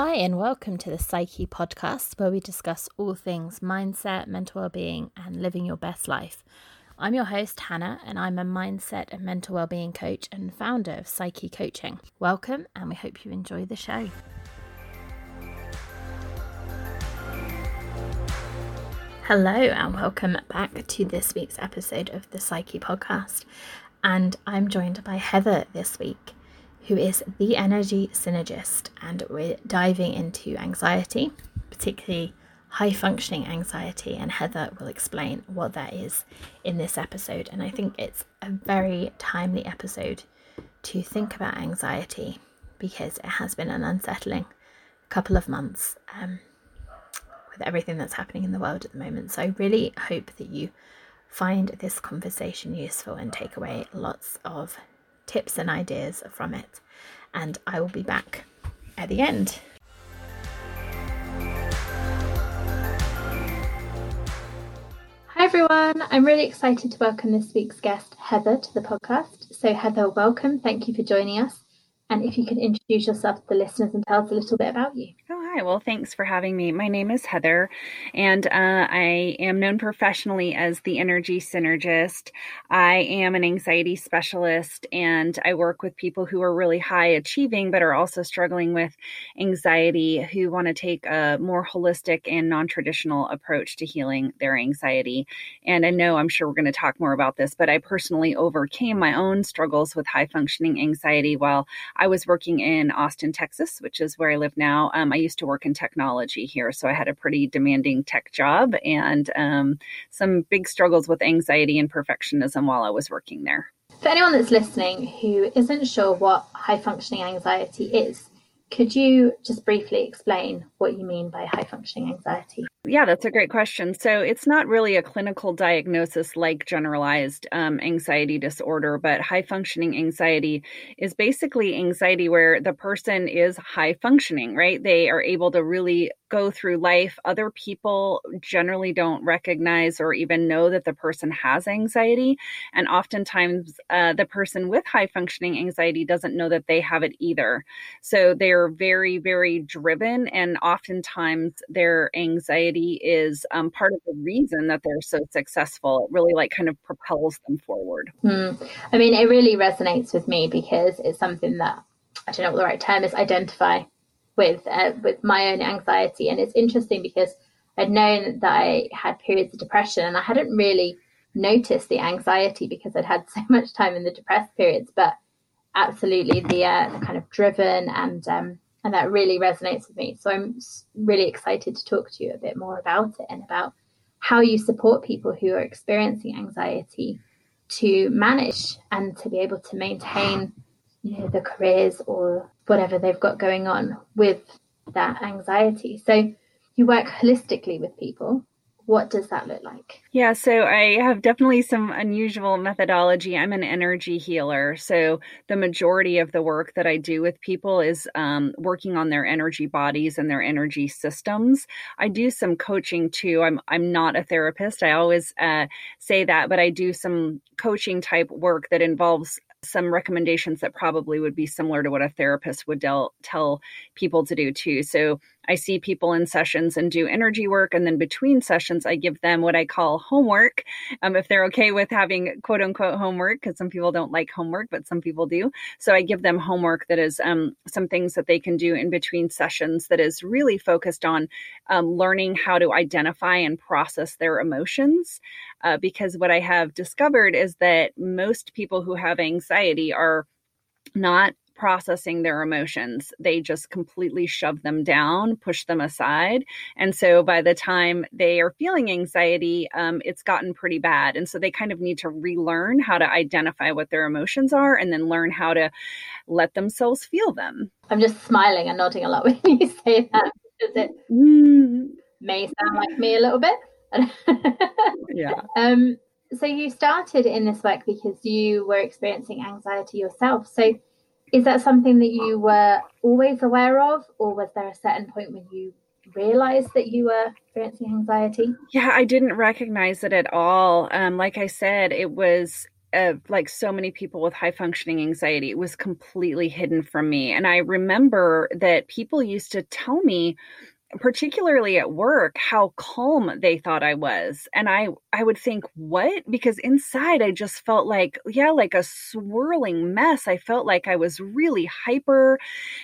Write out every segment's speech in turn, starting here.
Hi, and welcome to the Psyche podcast, where we discuss all things mindset, mental well-being, and living your best life. I'm your host, Hannah, and I'm a mindset and mental well-being coach and founder of Psyche Coaching. Welcome, and we hope you enjoy the show. Hello, and welcome back to this week's episode of the Psyche podcast. And I'm joined by Heather this week who is the energy synergist. And we're diving into anxiety, particularly high functioning anxiety. And Heather will explain what that is in this episode. And I think it's a very timely episode to think about anxiety because it has been an unsettling couple of months um, with everything that's happening in the world at the moment. So I really hope that you find this conversation useful and take away lots of tips and ideas from it. And I will be back at the end. Hi everyone, I'm really excited to welcome this week's guest, Heather, to the podcast. So, Heather, welcome. Thank you for joining us. And if you can introduce yourself to the listeners and tell us a little bit about you. Oh, Well, thanks for having me. My name is Heather, and uh, I am known professionally as the Energy Synergist. I am an anxiety specialist, and I work with people who are really high achieving but are also struggling with anxiety who want to take a more holistic and non traditional approach to healing their anxiety. And I know I'm sure we're going to talk more about this, but I personally overcame my own struggles with high functioning anxiety while I was working in Austin, Texas, which is where I live now. Um, I used to work in technology here, so I had a pretty demanding tech job and um, some big struggles with anxiety and perfectionism while I was working there. For anyone that's listening who isn't sure what high functioning anxiety is, could you just briefly explain what you mean by high functioning anxiety? Yeah, that's a great question. So it's not really a clinical diagnosis like generalized um, anxiety disorder, but high functioning anxiety is basically anxiety where the person is high functioning, right? They are able to really go through life. Other people generally don't recognize or even know that the person has anxiety. And oftentimes, uh, the person with high functioning anxiety doesn't know that they have it either. So they're very, very driven, and oftentimes their anxiety is um, part of the reason that they're so successful. It really like kind of propels them forward. Mm. I mean, it really resonates with me because it's something that I don't know what the right term is. Identify with uh, with my own anxiety, and it's interesting because I'd known that I had periods of depression, and I hadn't really noticed the anxiety because I'd had so much time in the depressed periods, but absolutely the, uh, kind of driven and um, and that really resonates with me. So I'm really excited to talk to you a bit more about it and about how you support people who are experiencing anxiety to manage and to be able to maintain you know the careers or whatever they've got going on with that anxiety. So you work holistically with people what does that look like? Yeah, so I have definitely some unusual methodology. I'm an energy healer. So the majority of the work that I do with people is um, working on their energy bodies and their energy systems. I do some coaching too. I'm, I'm not a therapist. I always uh, say that, but I do some coaching type work that involves some recommendations that probably would be similar to what a therapist would del- tell people to do too. So I see people in sessions and do energy work. And then between sessions, I give them what I call homework. Um, if they're okay with having quote unquote homework, because some people don't like homework, but some people do. So I give them homework that is um, some things that they can do in between sessions that is really focused on um, learning how to identify and process their emotions. Uh, because what I have discovered is that most people who have anxiety are not processing their emotions. They just completely shove them down, push them aside. And so by the time they are feeling anxiety, um, it's gotten pretty bad. And so they kind of need to relearn how to identify what their emotions are and then learn how to let themselves feel them. I'm just smiling and nodding a lot when you say that because it mm. may sound like me a little bit. yeah. Um, so you started in this work because you were experiencing anxiety yourself. So is that something that you were always aware of, or was there a certain point when you realized that you were experiencing anxiety? Yeah, I didn't recognize it at all. Um, like I said, it was of like so many people with high functioning anxiety, it was completely hidden from me. And I remember that people used to tell me, particularly at work how calm they thought I was and I I would think what? because inside I just felt like yeah like a swirling mess. I felt like I was really hyper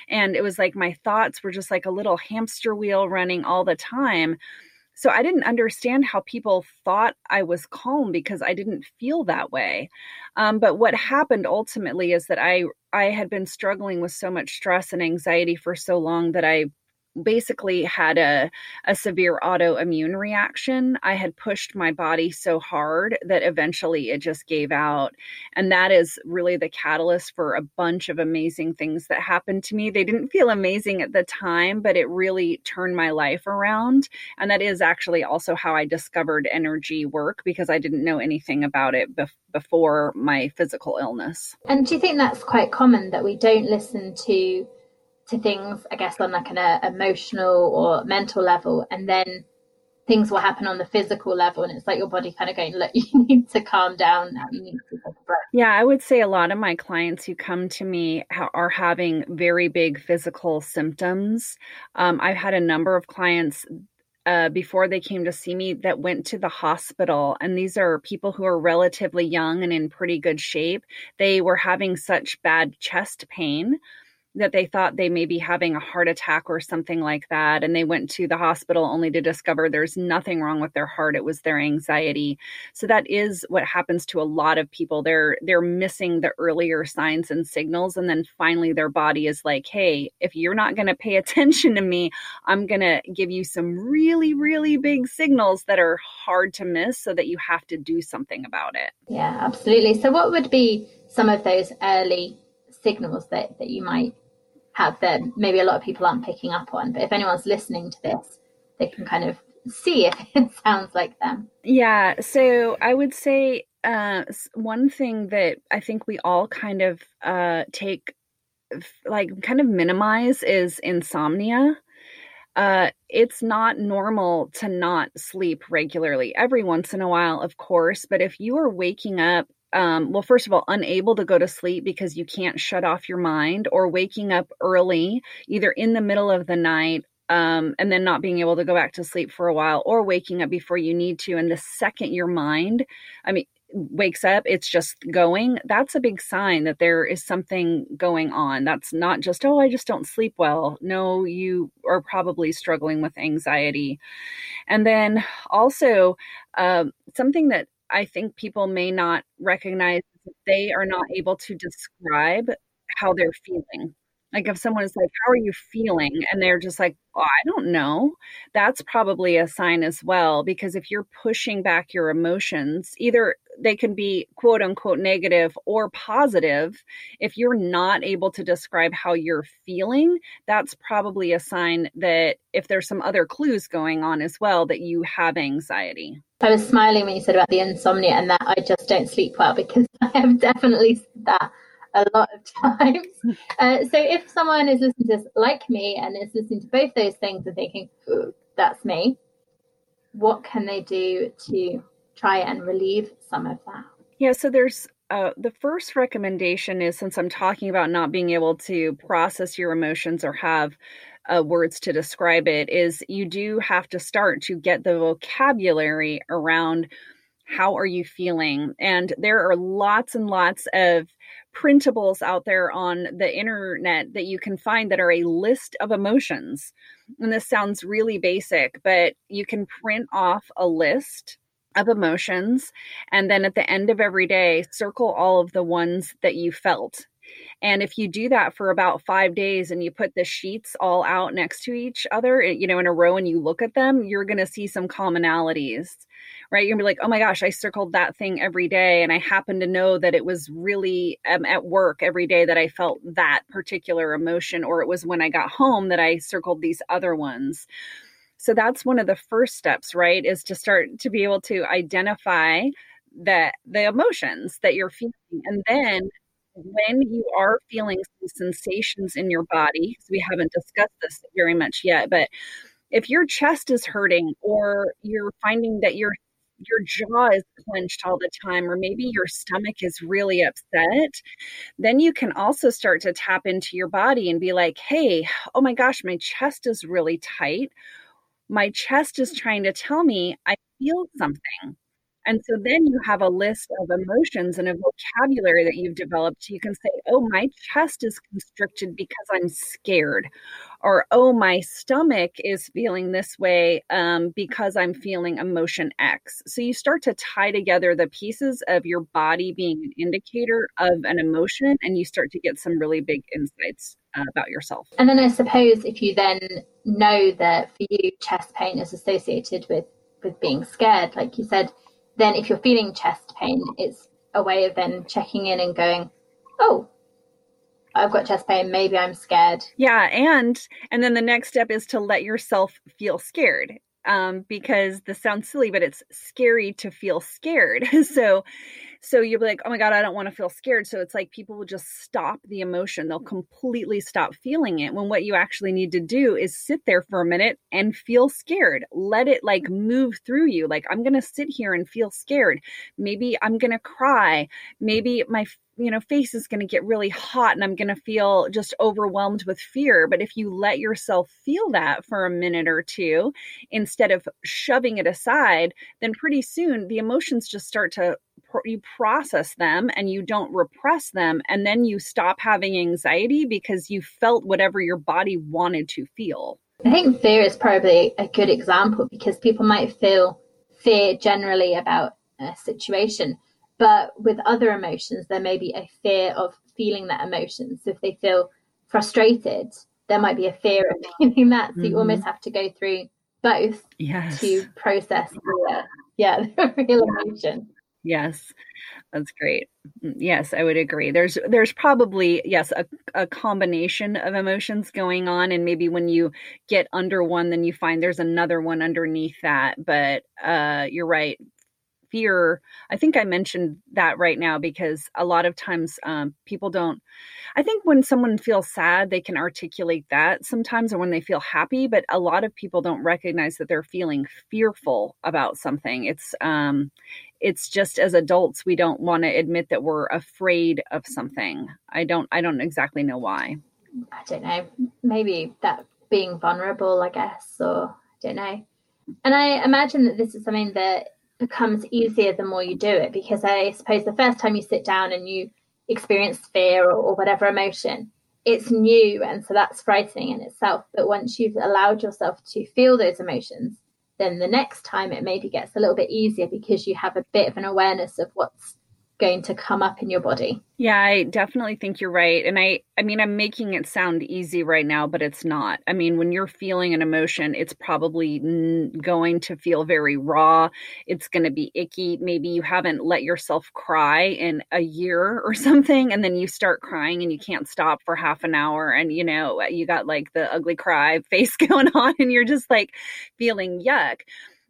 and it was like my thoughts were just like a little hamster wheel running all the time. So I didn't understand how people thought I was calm because I didn't feel that way. Um, but what happened ultimately is that I I had been struggling with so much stress and anxiety for so long that I basically had a, a severe autoimmune reaction. I had pushed my body so hard that eventually it just gave out. And that is really the catalyst for a bunch of amazing things that happened to me. They didn't feel amazing at the time, but it really turned my life around. And that is actually also how I discovered energy work because I didn't know anything about it bef- before my physical illness. And do you think that's quite common that we don't listen to to things, I guess, on like an uh, emotional or mental level, and then things will happen on the physical level, and it's like your body kind of going, "Look, you need to calm down now. You need to take a breath." Yeah, I would say a lot of my clients who come to me are having very big physical symptoms. Um, I've had a number of clients uh, before they came to see me that went to the hospital. And these are people who are relatively young and in pretty good shape. They were having such bad chest pain that they thought they may be having a heart attack or something like that. And they went to the hospital only to discover there's nothing wrong with their heart. It was their anxiety. So that is what happens to a lot of people. They're they're missing the earlier signs and signals. And then finally their body is like, hey, if you're not gonna pay attention to me, I'm gonna give you some really, really big signals that are hard to miss so that you have to do something about it. Yeah, absolutely. So what would be some of those early signals that, that you might have that maybe a lot of people aren't picking up on. But if anyone's listening to this, they can kind of see if it sounds like them. Yeah. So I would say uh, one thing that I think we all kind of uh, take, like, kind of minimize is insomnia. Uh, it's not normal to not sleep regularly. Every once in a while, of course, but if you are waking up um, well, first of all, unable to go to sleep because you can't shut off your mind, or waking up early, either in the middle of the night um, and then not being able to go back to sleep for a while, or waking up before you need to. And the second your mind, I mean, wakes up, it's just going, that's a big sign that there is something going on. That's not just, oh, I just don't sleep well. No, you are probably struggling with anxiety. And then also, uh, something that I think people may not recognize they are not able to describe how they're feeling. Like if someone is like, How are you feeling? And they're just like, oh, I don't know. That's probably a sign as well. Because if you're pushing back your emotions, either they can be quote unquote negative or positive. If you're not able to describe how you're feeling, that's probably a sign that if there's some other clues going on as well, that you have anxiety. I was smiling when you said about the insomnia and that I just don't sleep well because I have definitely said that a lot of times. Uh, so if someone is listening to this like me and is listening to both those things and thinking, that's me, what can they do to try and relieve some of that? Yeah, so there's uh, the first recommendation is since I'm talking about not being able to process your emotions or have uh, words to describe it, is you do have to start to get the vocabulary around how are you feeling. And there are lots and lots of printables out there on the internet that you can find that are a list of emotions. And this sounds really basic, but you can print off a list of emotions and then at the end of every day circle all of the ones that you felt and if you do that for about five days and you put the sheets all out next to each other, eh, you know, in a row and you look at them, you're going to see some commonalities, right? You're going to be like, oh my gosh, I circled that thing every day. And I happen to know that it was really um, at work every day that I felt that particular emotion, or it was when I got home that I circled these other ones. So that's one of the first steps, right? Is to start to be able to identify that the emotions that you're feeling and then when you are feeling some sensations in your body, because we haven't discussed this very much yet, but if your chest is hurting or you're finding that you're your jaw is clenched all the time, or maybe your stomach is really upset, then you can also start to tap into your body and be like, hey, oh my gosh, my chest is really tight. My chest is trying to tell me I feel something. And so then you have a list of emotions and a vocabulary that you've developed. You can say, oh, my chest is constricted because I'm scared. Or, oh, my stomach is feeling this way um, because I'm feeling emotion X. So you start to tie together the pieces of your body being an indicator of an emotion, and you start to get some really big insights uh, about yourself. And then I suppose if you then know that for you, chest pain is associated with with being scared, like you said, then if you're feeling chest pain, it's a way of then checking in and going, oh, I've got chest pain. Maybe I'm scared. Yeah, and and then the next step is to let yourself feel scared. Um, because this sounds silly, but it's scary to feel scared. so so you'll be like, oh my God, I don't want to feel scared. So it's like people will just stop the emotion. They'll completely stop feeling it when what you actually need to do is sit there for a minute and feel scared. Let it like move through you. Like, I'm going to sit here and feel scared. Maybe I'm going to cry. Maybe my you know face is going to get really hot and i'm going to feel just overwhelmed with fear. But if you let yourself feel that for a minute or two instead of shoving it aside then pretty soon the emotions just start to you process them and you don't repress them. And then you stop having anxiety because you felt whatever your body wanted to feel. I think fear is probably a good example because people might feel fear generally about a situation but with other emotions there may be a fear of feeling that emotion so if they feel frustrated there might be a fear of feeling that so mm-hmm. you almost have to go through both yes. to process the, yeah the real emotion Yes, that's great. Mm, yes, I would agree. There's there's probably yes a, a combination of emotions going on, and maybe when you get under one, then you find there's another one underneath that. But uh, you're right fear i think i mentioned that right now because a lot of times um, people don't i think when someone feels sad they can articulate that sometimes or when they feel happy but a lot of people don't recognize that they're feeling fearful about something. It's um it's just as adults we don't want to admit that we're afraid of something. I don't i don't exactly know why. I don't know. Maybe that being vulnerable i guess or i don't know. And i imagine that this is something that becomes easier the more you do it because I suppose the first time you sit down and you experience fear or, or whatever emotion, it's new and so that's frightening in itself. But once you've allowed yourself to feel those emotions, then the next time it maybe gets a little bit easier because you have a bit of an awareness of what's going to come up in your body. Yeah, I definitely think you're right. And I I mean I'm making it sound easy right now, but it's not. I mean, when you're feeling an emotion, it's probably going to feel very raw. It's going to be icky. Maybe you haven't let yourself cry in a year or something and then you start crying and you can't stop for half an hour and you know, you got like the ugly cry face going on and you're just like feeling yuck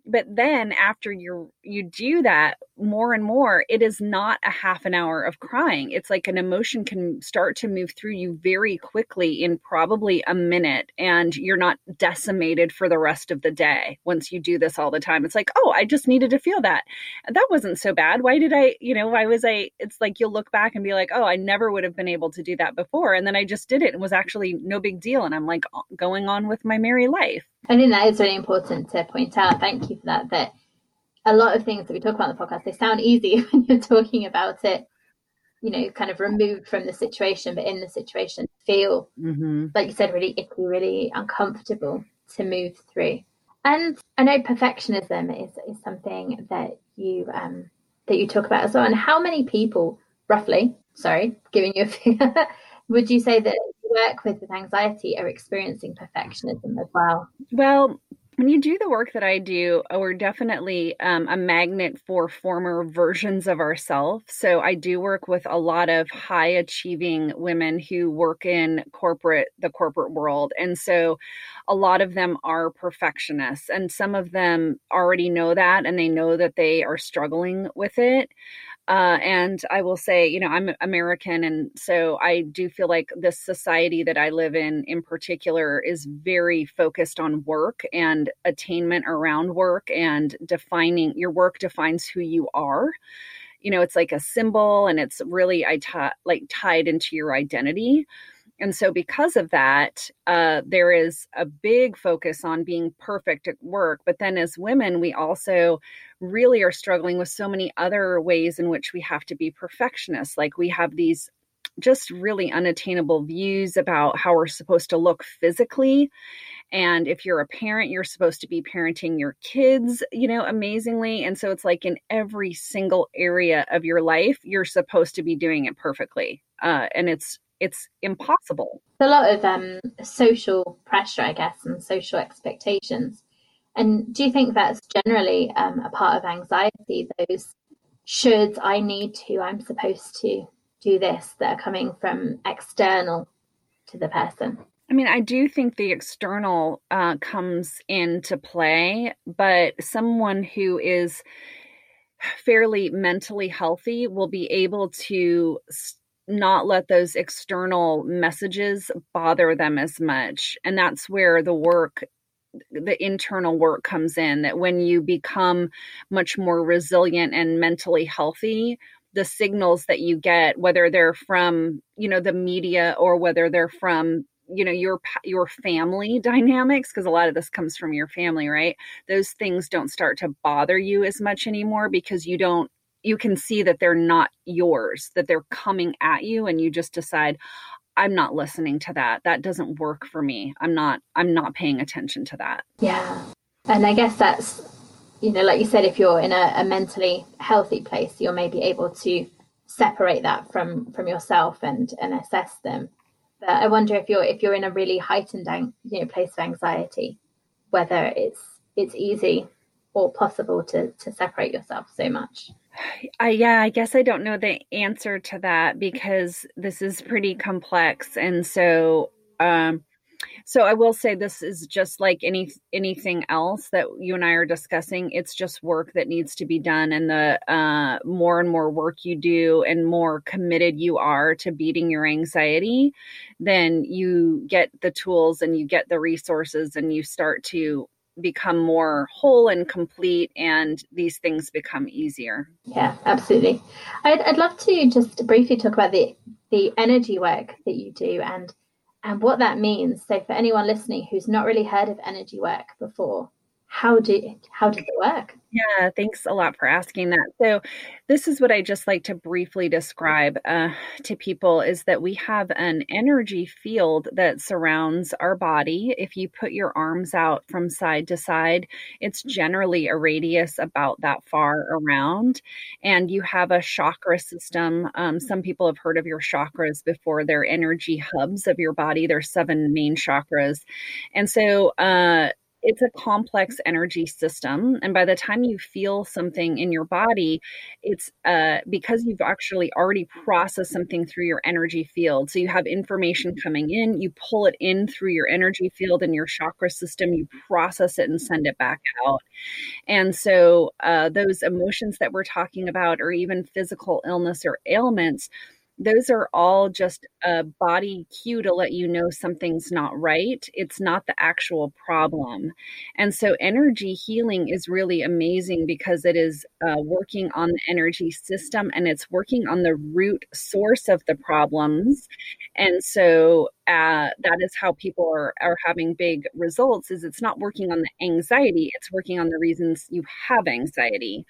but then after you you do that more and more it is not a half an hour of crying it's like an emotion can start to move through you very quickly in probably a minute and you're not decimated for the rest of the day once you do this all the time it's like oh i just needed to feel that that wasn't so bad why did i you know why was i it's like you'll look back and be like oh i never would have been able to do that before and then i just did it and was actually no big deal and i'm like going on with my merry life I think that is really important to point out. Thank you for that. That a lot of things that we talk about in the podcast, they sound easy when you're talking about it, you know, kind of removed from the situation, but in the situation, feel, mm-hmm. like you said, really icky, really uncomfortable to move through. And I know perfectionism is, is something that you um, that you talk about as well. And how many people, roughly, sorry, giving you a figure, would you say that work with with anxiety are experiencing perfectionism as well? Well, when you do the work that I do, uh, we're definitely um, a magnet for former versions of ourselves. So I do work with a lot of high achieving women who work in corporate, the corporate world. And so a lot of them are perfectionists, and some of them already know that and they know that they are struggling with it. Uh, and I will say, you know, I'm American, and so I do feel like this society that I live in, in particular, is very focused on work and attainment around work and defining your work defines who you are. You know, it's like a symbol, and it's really I t- like tied into your identity. And so, because of that, uh, there is a big focus on being perfect at work. But then, as women, we also really are struggling with so many other ways in which we have to be perfectionists. Like, we have these just really unattainable views about how we're supposed to look physically. And if you're a parent, you're supposed to be parenting your kids, you know, amazingly. And so it's like in every single area of your life, you're supposed to be doing it perfectly. Uh, and it's it's impossible. A lot of um, social pressure, I guess, and social expectations. And do you think that's generally um, a part of anxiety? Those shoulds, I need to, I'm supposed to do this that are coming from external to the person? I mean, I do think the external uh, comes into play, but someone who is fairly mentally healthy will be able to not let those external messages bother them as much. And that's where the work the internal work comes in that when you become much more resilient and mentally healthy the signals that you get whether they're from you know the media or whether they're from you know your your family dynamics because a lot of this comes from your family right those things don't start to bother you as much anymore because you don't you can see that they're not yours, that they're coming at you and you just decide I'm not listening to that. That doesn't work for me. I'm not I'm not paying attention to that. Yeah. And I guess that's you know, like you said, if you're in a, a mentally healthy place, you're maybe able to separate that from from yourself and and assess them. But I wonder if you're if you're in a really heightened you know place of anxiety, whether it's it's easy or possible to to separate yourself so much. I, yeah, I guess I don't know the answer to that because this is pretty complex, and so um, so I will say this is just like any anything else that you and I are discussing. It's just work that needs to be done, and the uh, more and more work you do, and more committed you are to beating your anxiety, then you get the tools and you get the resources, and you start to become more whole and complete and these things become easier. Yeah absolutely. I'd, I'd love to just briefly talk about the the energy work that you do and and what that means. So for anyone listening who's not really heard of energy work before how do how does it work yeah thanks a lot for asking that. So this is what i just like to briefly describe uh, to people is that we have an energy field that surrounds our body. If you put your arms out from side to side it's generally a radius about that far around and you have a chakra system. Um, some people have heard of your chakras before. They're energy hubs of your body. There's seven main chakras. And so uh, it's a complex energy system and by the time you feel something in your body it's uh, because you've actually already processed something through your energy field. So you have information coming in you pull it in through your energy field and your chakra system you process it and send it back out. And so uh, those emotions that we're talking about or even physical illness or ailments those are all just a body cue to let you know something's not right. It's not the actual problem. And so, energy healing is really amazing because it is uh, working on the energy system and it's working on the root source of the problems. And so, uh, that is how people are, are having big results is it's not working on the anxiety it's working on the reasons you have anxiety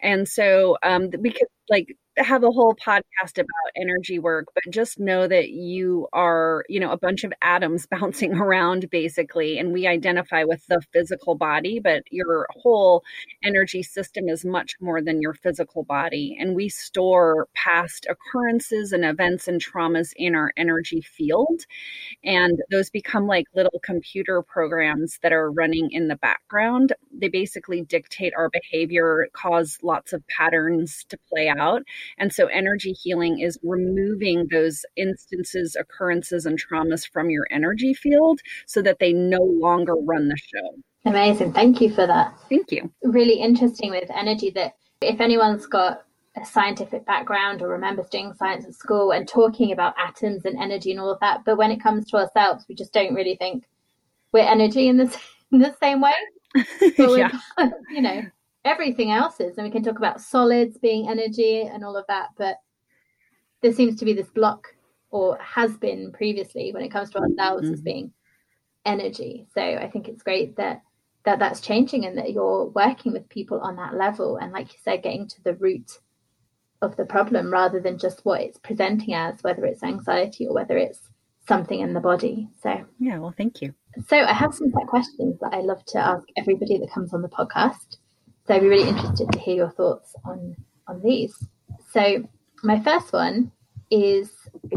and so um, could like have a whole podcast about energy work, but just know that you are, you know, a bunch of atoms bouncing around basically. And we identify with the physical body, but your whole energy system is much more than your physical body. And we store past occurrences and events and traumas in our energy field. And those become like little computer programs that are running in the background. They basically dictate our behavior, cause lots of patterns to play out and so energy healing is removing those instances, occurrences, and traumas from your energy field so that they no longer run the show. Amazing. Thank you for that. Thank you. Really interesting with energy that if anyone's got a scientific background or remembers doing science at school and talking about atoms and energy and all of that. But when it comes to ourselves, we just don't really think we're energy in the, in the same way. Yeah. you know, everything else is. And we can talk about solids being energy and all of that. But there seems to be this block or has been previously when it comes to ourselves mm-hmm. as being energy. So I think it's great that that that's changing and that you're working with people on that level and like you said getting to the root of the problem rather than just what it's presenting as whether it's anxiety or whether it's something in the body so yeah well thank you so i have some set questions that i love to ask everybody that comes on the podcast so i'd be really interested to hear your thoughts on on these. So my first one is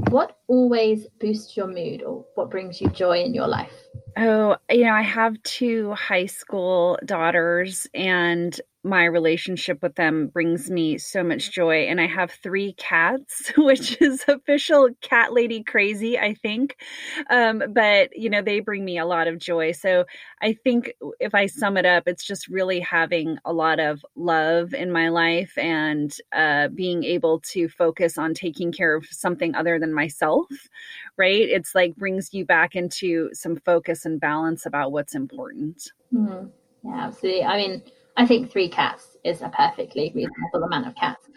what always boosts your mood or what brings you joy in your life Oh, you know, I have two high school daughters, and my relationship with them brings me so much joy. And I have three cats, which is official cat lady crazy, I think. Um, but, you know, they bring me a lot of joy. So I think if I sum it up, it's just really having a lot of love in my life and uh, being able to focus on taking care of something other than myself, right? It's like brings you back into some focus and balance about what's important. Mm-hmm. Yeah, absolutely. I mean, I think three cats is a perfectly reasonable amount of cats.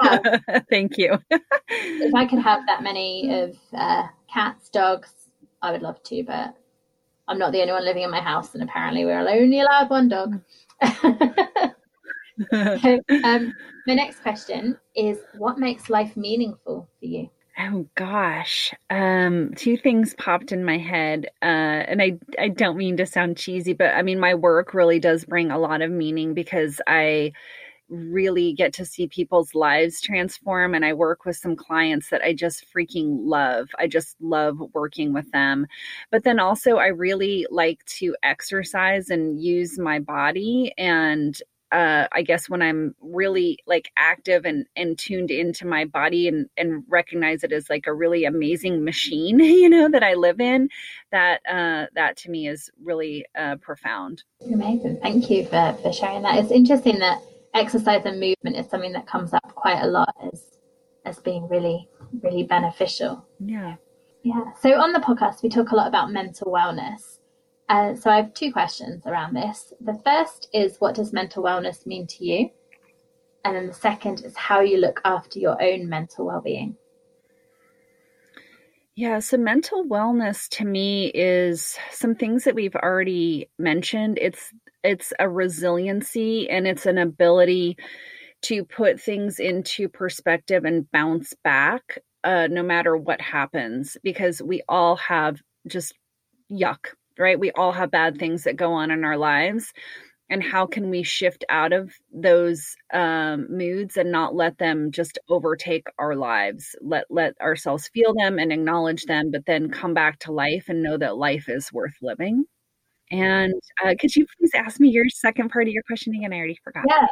Have, Thank you. if I could have that many of uh, cats, dogs, I would love to, but I'm not the only one living in my house, and apparently we're only allowed one dog. so, um, my next question is what makes life meaningful for you? Oh gosh, um, two things popped in my head, uh, and I I don't mean to sound cheesy, but I mean my work really does bring a lot of meaning because I really get to see people's lives transform and I work with some clients that I just freaking love. I just love working with them. But then also I really like to exercise and use my body and uh, I guess when I'm really like active and, and tuned into my body and, and recognize it as like a really amazing machine, you know, that I live in, that uh, that to me is really uh, profound. Amazing. Thank you for, for sharing that. It's interesting that exercise and movement is something that comes up quite a lot as as being really, really beneficial. Yeah. Yeah. So on the podcast, we talk a lot about mental wellness. Uh, so I have two questions around this. The first is what does mental wellness mean to you? And then the second is how you look after your own mental well-being. Yeah, so mental wellness to me is some things that we've already mentioned. It's it's a resiliency and it's an ability to put things into perspective and bounce back uh, no matter what happens because we all have just yuck right? We all have bad things that go on in our lives. And how can we shift out of those um, moods and not let them just overtake our lives? Let let ourselves feel them and acknowledge them, but then come back to life and know that life is worth living. And uh, could you please ask me your second part of your question again? I already forgot. Yeah,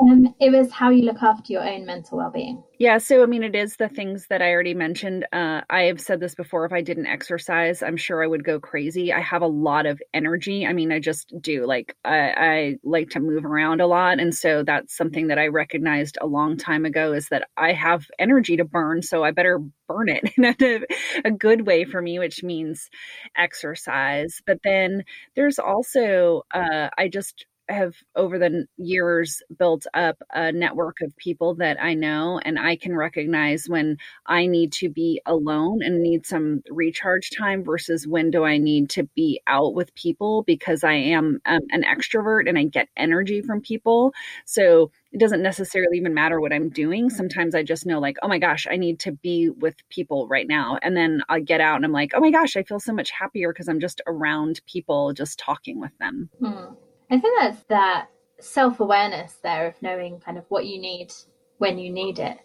um, it was how you look after your own mental well-being. Yeah, so I mean, it is the things that I already mentioned. Uh, I have said this before. If I didn't exercise, I'm sure I would go crazy. I have a lot of energy. I mean, I just do. Like, I, I like to move around a lot, and so that's something that I recognized a long time ago. Is that I have energy to burn, so I better burn it in a, a good way for me, which means exercise. But then there's also, uh, I just have over the years built up a network of people that I know, and I can recognize when I need to be alone and need some recharge time versus when do I need to be out with people because I am um, an extrovert and I get energy from people. So it doesn't necessarily even matter what I'm doing. Sometimes I just know, like, oh my gosh, I need to be with people right now. And then I get out and I'm like, oh my gosh, I feel so much happier because I'm just around people, just talking with them. Hmm. I think that's that self awareness there of knowing kind of what you need when you need it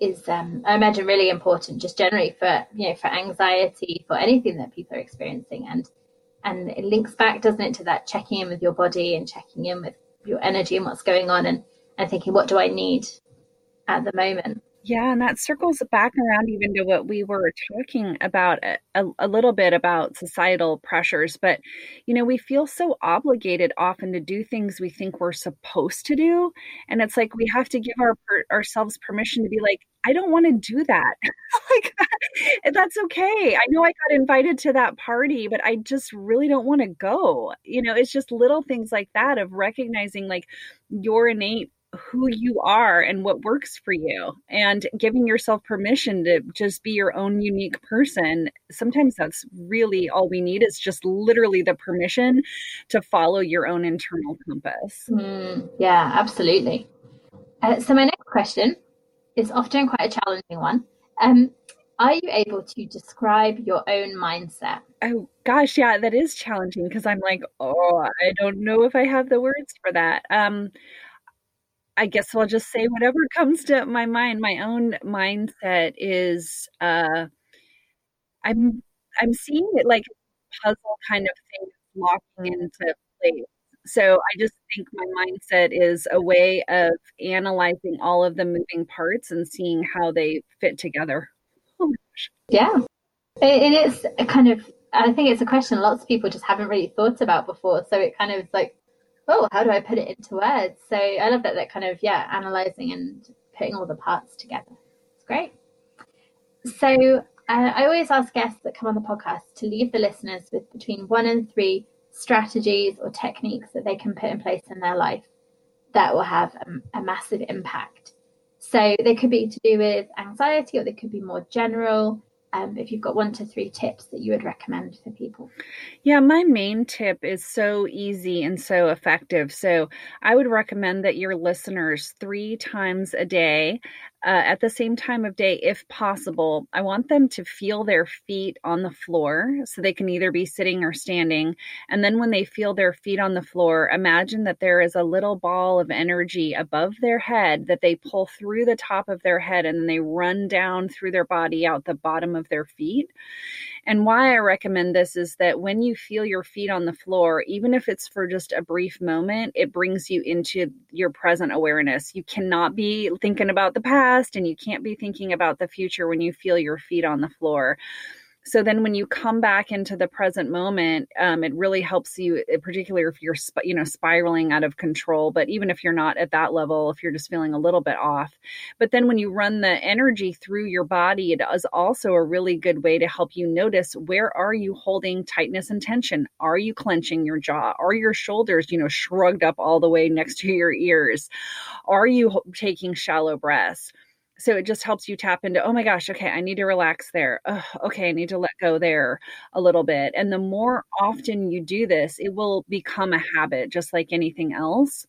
is um, I imagine really important just generally for you know for anxiety for anything that people are experiencing. And and it links back doesn't it to that checking in with your body and checking in with your energy and what's going on and and thinking what do I need at the moment Yeah, and that circles back around even to what we were talking about a, a, a, little bit about societal pressures. But, you know, we feel so obligated often to do things we think we're supposed to do. And it's like we have to give our ourselves permission to be like, I don't want to do that. like, that's okay. I know I got invited to that party, but I just really don't want to go. You know, it's just little things like that of recognizing like your innate who you are and what works for you. And giving yourself permission to just be your own unique person sometimes that's really all we need is just literally the permission to follow your own internal compass. Mm, yeah absolutely. Uh, so my next question is often quite a challenging one. Um, are you able to describe your own mindset? Oh gosh yeah that is challenging because i'm like oh i don't know if i have the words for that. Um I guess I'll just say whatever comes to my mind. My own mindset is uh, I'm I'm seeing it like a puzzle kind of thing locking into place. So I just think my mindset is a way of analyzing all of the moving parts and seeing how they fit together. Oh yeah, it is a kind of. I think it's a question lots of people just haven't really thought about before. So it kind of like oh, how do I put it into words? So I love that, that kind of, yeah, analyzing and putting all the parts together. It's great. So uh, I always ask guests that come on the podcast to leave the listeners with between one and three strategies or techniques that they can put in place in their life that will have a, a massive impact. So they could be to do with anxiety or they could be more general um, if you've got one to three tips that you would recommend for people. Yeah, my main tip is so easy and so effective. So I would recommend that your listeners three times a day uh, at the same time of day, if possible. I want them to feel their feet on the floor so they can either be sitting or standing. And then when they feel their feet on the floor, imagine that there is a little ball of energy above their head that they pull through the top of their head and then they run down through their body out the bottom of their feet. And why I recommend this is that when you feel your feet on the floor, even if it's for just a brief moment, it brings you into your present awareness. You cannot be thinking about the past and you can't be thinking about the future when you feel your feet on the floor so then when you come back into the present moment um, it really helps you eh, particularly if you're you know spiraling out of control but even if you're not at that level if you're just feeling a little bit off. But then when you run the energy through your body it is also a really good way to help you notice where are you holding tightness and tension? Are you clenching your jaw? Are your shoulders you know shrugged up all the way next to your ears? Are you taking shallow breaths so it just helps you tap into oh my gosh okay i need to relax there. Okay i need to let go there a little bit. And the more often you do this it will become a habit just like anything else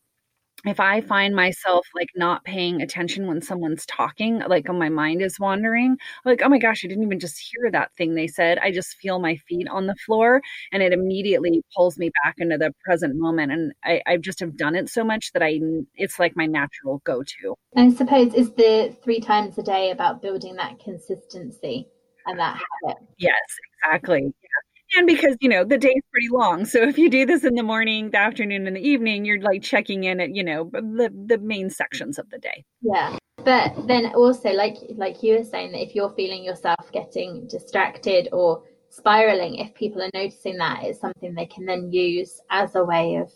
if I find myself like not paying attention when someone's talking, like my mind is wandering, like, oh my gosh, I didn't even just hear that thing they said. I just feel my feet on the floor and it immediately pulls me back into the present moment. And I, I just have done it so much that I, it's like my natural go to. I suppose is the three times a day about building that consistency and that habit. Yes, exactly. Yeah and because you know the day's pretty long. So if you do this in the morning the afternoon and the evening you're like checking in at you know the the main sections of the day. Yeah. But then also like like you were saying that if you're feeling yourself getting distracted or spiraling if people are noticing that it's something they can then use as a way of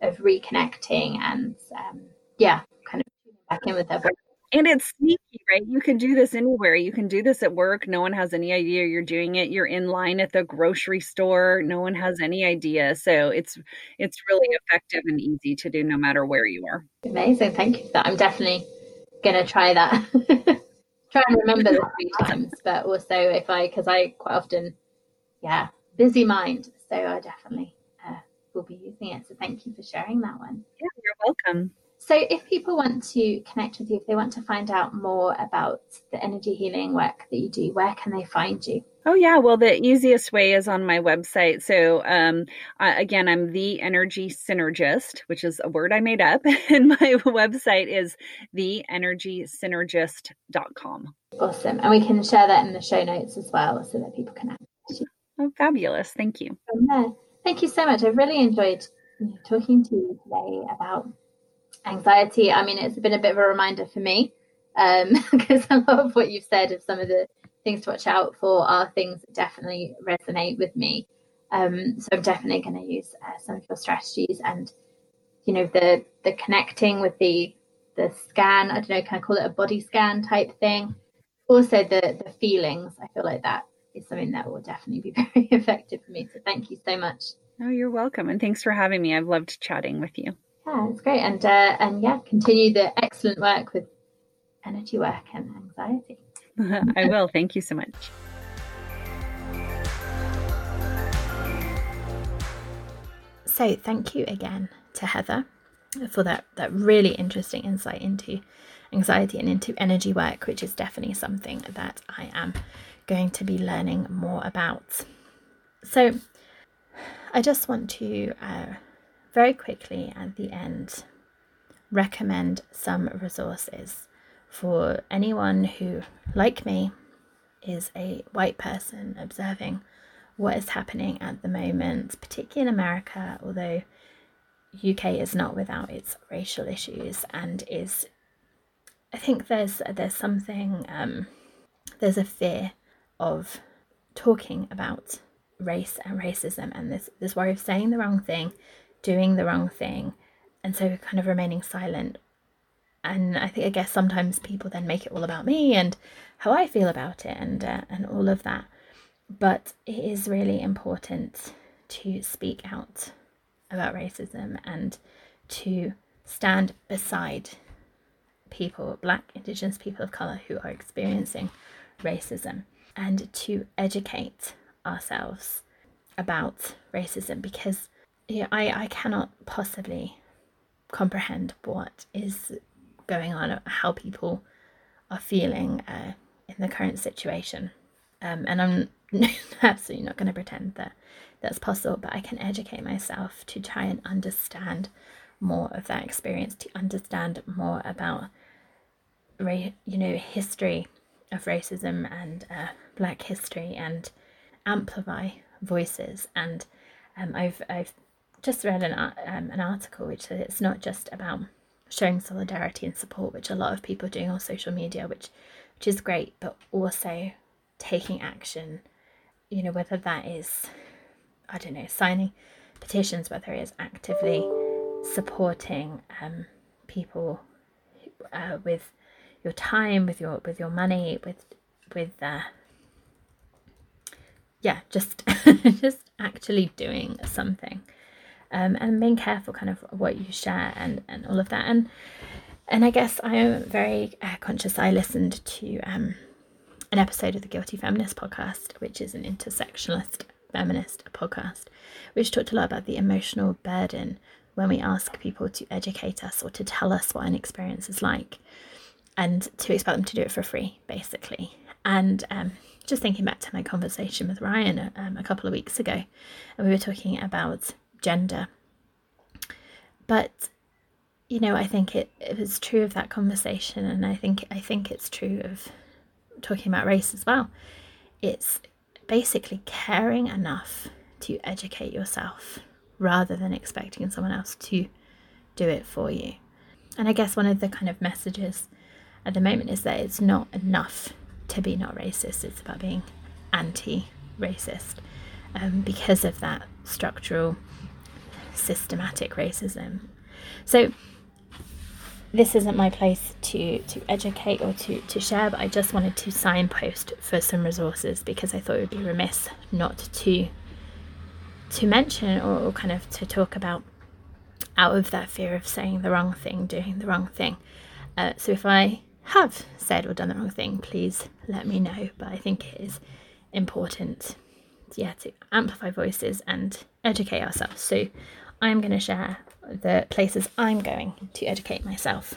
of reconnecting and um, yeah kind of back in with their and it's sneaky, right? You can do this anywhere. You can do this at work. No one has any idea you're doing it. You're in line at the grocery store. No one has any idea. So it's it's really effective and easy to do no matter where you are. Amazing. Thank you. I'm definitely gonna try that. try and remember the three times, but also if I because I quite often, yeah, busy mind. So I definitely uh, will be using it. So thank you for sharing that one. Yeah, you're welcome. So, if people want to connect with you, if they want to find out more about the energy healing work that you do, where can they find you? Oh, yeah. Well, the easiest way is on my website. So, um, uh, again, I'm the energy synergist, which is a word I made up. And my website is theenergysynergist.com. Awesome. And we can share that in the show notes as well so that people can access you. Oh, fabulous. Thank you. Thank you so much. I've really enjoyed talking to you today about anxiety. I mean, it's been a bit of a reminder for me because um, a lot of what you've said of some of the things to watch out for are things that definitely resonate with me. Um, so I'm definitely going to use uh, some of your strategies and you know the the connecting with the the scan. I don't know, can I call it a body scan type thing? Also the the feelings. I feel like that is something that will definitely be very effective for me. So thank you so much. Oh, you're welcome, and thanks for having me. I've loved chatting with you. Yeah, it's great, and uh, and yeah, continue the excellent work with energy work and anxiety. I will. Thank you so much. So, thank you again to Heather for that, that really interesting insight into anxiety and into energy work, which is definitely something that I am going to be learning more about. So, I just want to uh, very quickly at the end recommend some resources for anyone who, like me, is a white person observing what is happening at the moment, particularly in America, although UK is not without its racial issues and is I think there's there's something um, there's a fear of talking about race and racism and this this worry of saying the wrong thing, doing the wrong thing, and so kind of remaining silent and I think I guess sometimes people then make it all about me and how I feel about it and uh, and all of that. But it is really important to speak out about racism and to stand beside people, black, indigenous people of color who are experiencing racism and to educate ourselves about racism because know, I, I cannot possibly comprehend what is going on, how people are feeling uh, in the current situation. Um, and I'm absolutely not going to pretend that that's possible, but I can educate myself to try and understand more of that experience, to understand more about, you know, history of racism and uh, Black history, and amplify voices. And um, I've I've just read an um, an article which it's not just about showing solidarity and support, which a lot of people are doing on social media, which which is great, but also taking action, you know, whether that is I don't know, signing petitions, whether it is actively supporting um, people uh, with your time, with your with your money, with with uh, yeah, just just actually doing something um, and being careful kind of what you share and, and all of that. And and I guess I am very uh, conscious. I listened to um, an episode of the Guilty Feminist podcast, which is an intersectionalist feminist podcast, which talked a lot about the emotional burden when we ask people to educate us or to tell us what an experience is like, and to expect them to do it for free, basically. And um, just thinking back to my conversation with Ryan um, a couple of weeks ago, and we were talking about gender. But you know, I think it, it was true of that conversation, and I think I think it's true of talking about race as well. It's basically caring enough to educate yourself rather than expecting someone else to do it for you. And I guess one of the kind of messages at the moment is that it's not enough to be not racist, it's about being anti racist um, because of that structural systematic racism. So this isn't my place to to educate or to to share, but I just wanted to signpost for some resources because I thought it would be remiss not to to mention or, or kind of to talk about out of that fear of saying the wrong thing, doing the wrong thing. Uh, so if I have said or done the wrong thing, please let me know. But I think it is important, yeah, to amplify voices and educate ourselves. So I'm going to share the places I'm going to educate myself.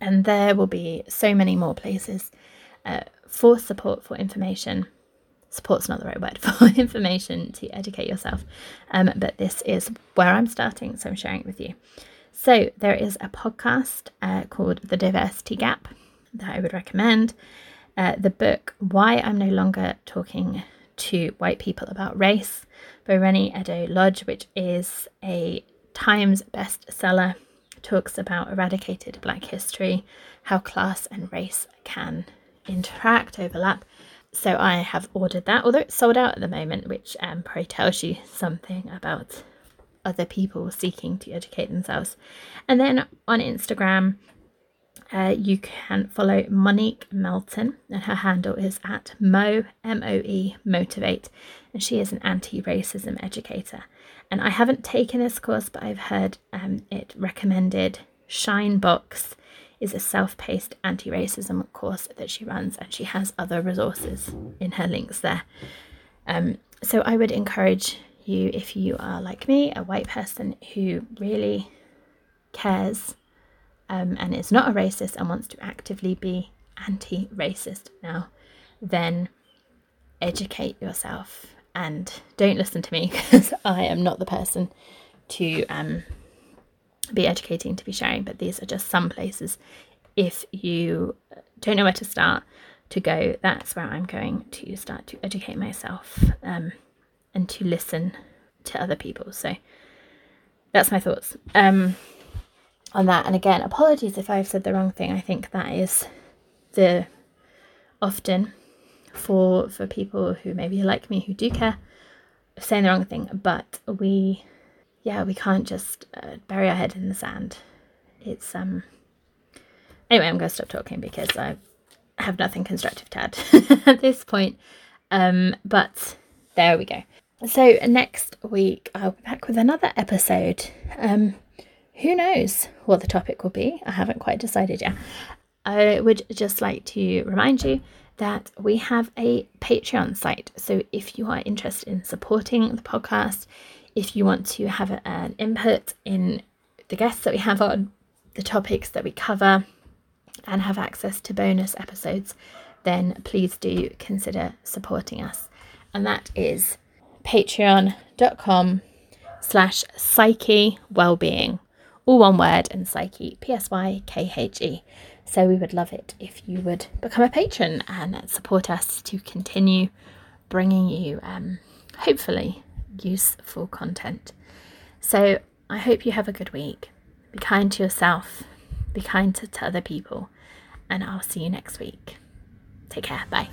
And there will be so many more places uh, for support, for information. Support's not the right word for information to educate yourself, um, but this is where I'm starting, so I'm sharing it with you. So, there is a podcast uh, called The Diversity Gap that I would recommend. Uh, the book Why I'm No Longer Talking to White People About Race by Reni Eddo-Lodge, which is a Times bestseller, talks about eradicated black history, how class and race can interact, overlap. So I have ordered that, although it's sold out at the moment, which um, probably tells you something about other people seeking to educate themselves. And then on Instagram, uh, you can follow Monique Melton, and her handle is at Mo M O E Motivate, and she is an anti-racism educator. And I haven't taken this course, but I've heard um, it recommended. Shine Box is a self-paced anti-racism course that she runs, and she has other resources in her links there. Um, so I would encourage you, if you are like me, a white person who really cares um, and is not a racist and wants to actively be anti racist now, then educate yourself and don't listen to me because I am not the person to um, be educating, to be sharing. But these are just some places. If you don't know where to start, to go, that's where I'm going to start to educate myself um, and to listen to other people. So that's my thoughts. Um, on that. And again, apologies if I've said the wrong thing. I think that is the often for for people who maybe like me who do care saying the wrong thing. But we, yeah, we can't just uh, bury our head in the sand. It's um. Anyway, I'm going to stop talking because I have nothing constructive to add at this point. Um, but there we go. So next week I'll be back with another episode. Um, who knows what the topic will be? I haven't quite decided yet. I would just like to remind you that we have a Patreon site. So if you are interested in supporting the podcast, if you want to have an input in the guests that we have on, the topics that we cover, and have access to bonus episodes, then please do consider supporting us. And that is patreon.com slash psykhe wellbeing all one word, and Psykhe, P S Y K H E. So we would love it if you would become a patron and support us to continue bringing you, um, hopefully, useful content. So I hope you have a good week. Be kind to yourself, be kind to, to other people, and I'll see you next week. Take care. Bye.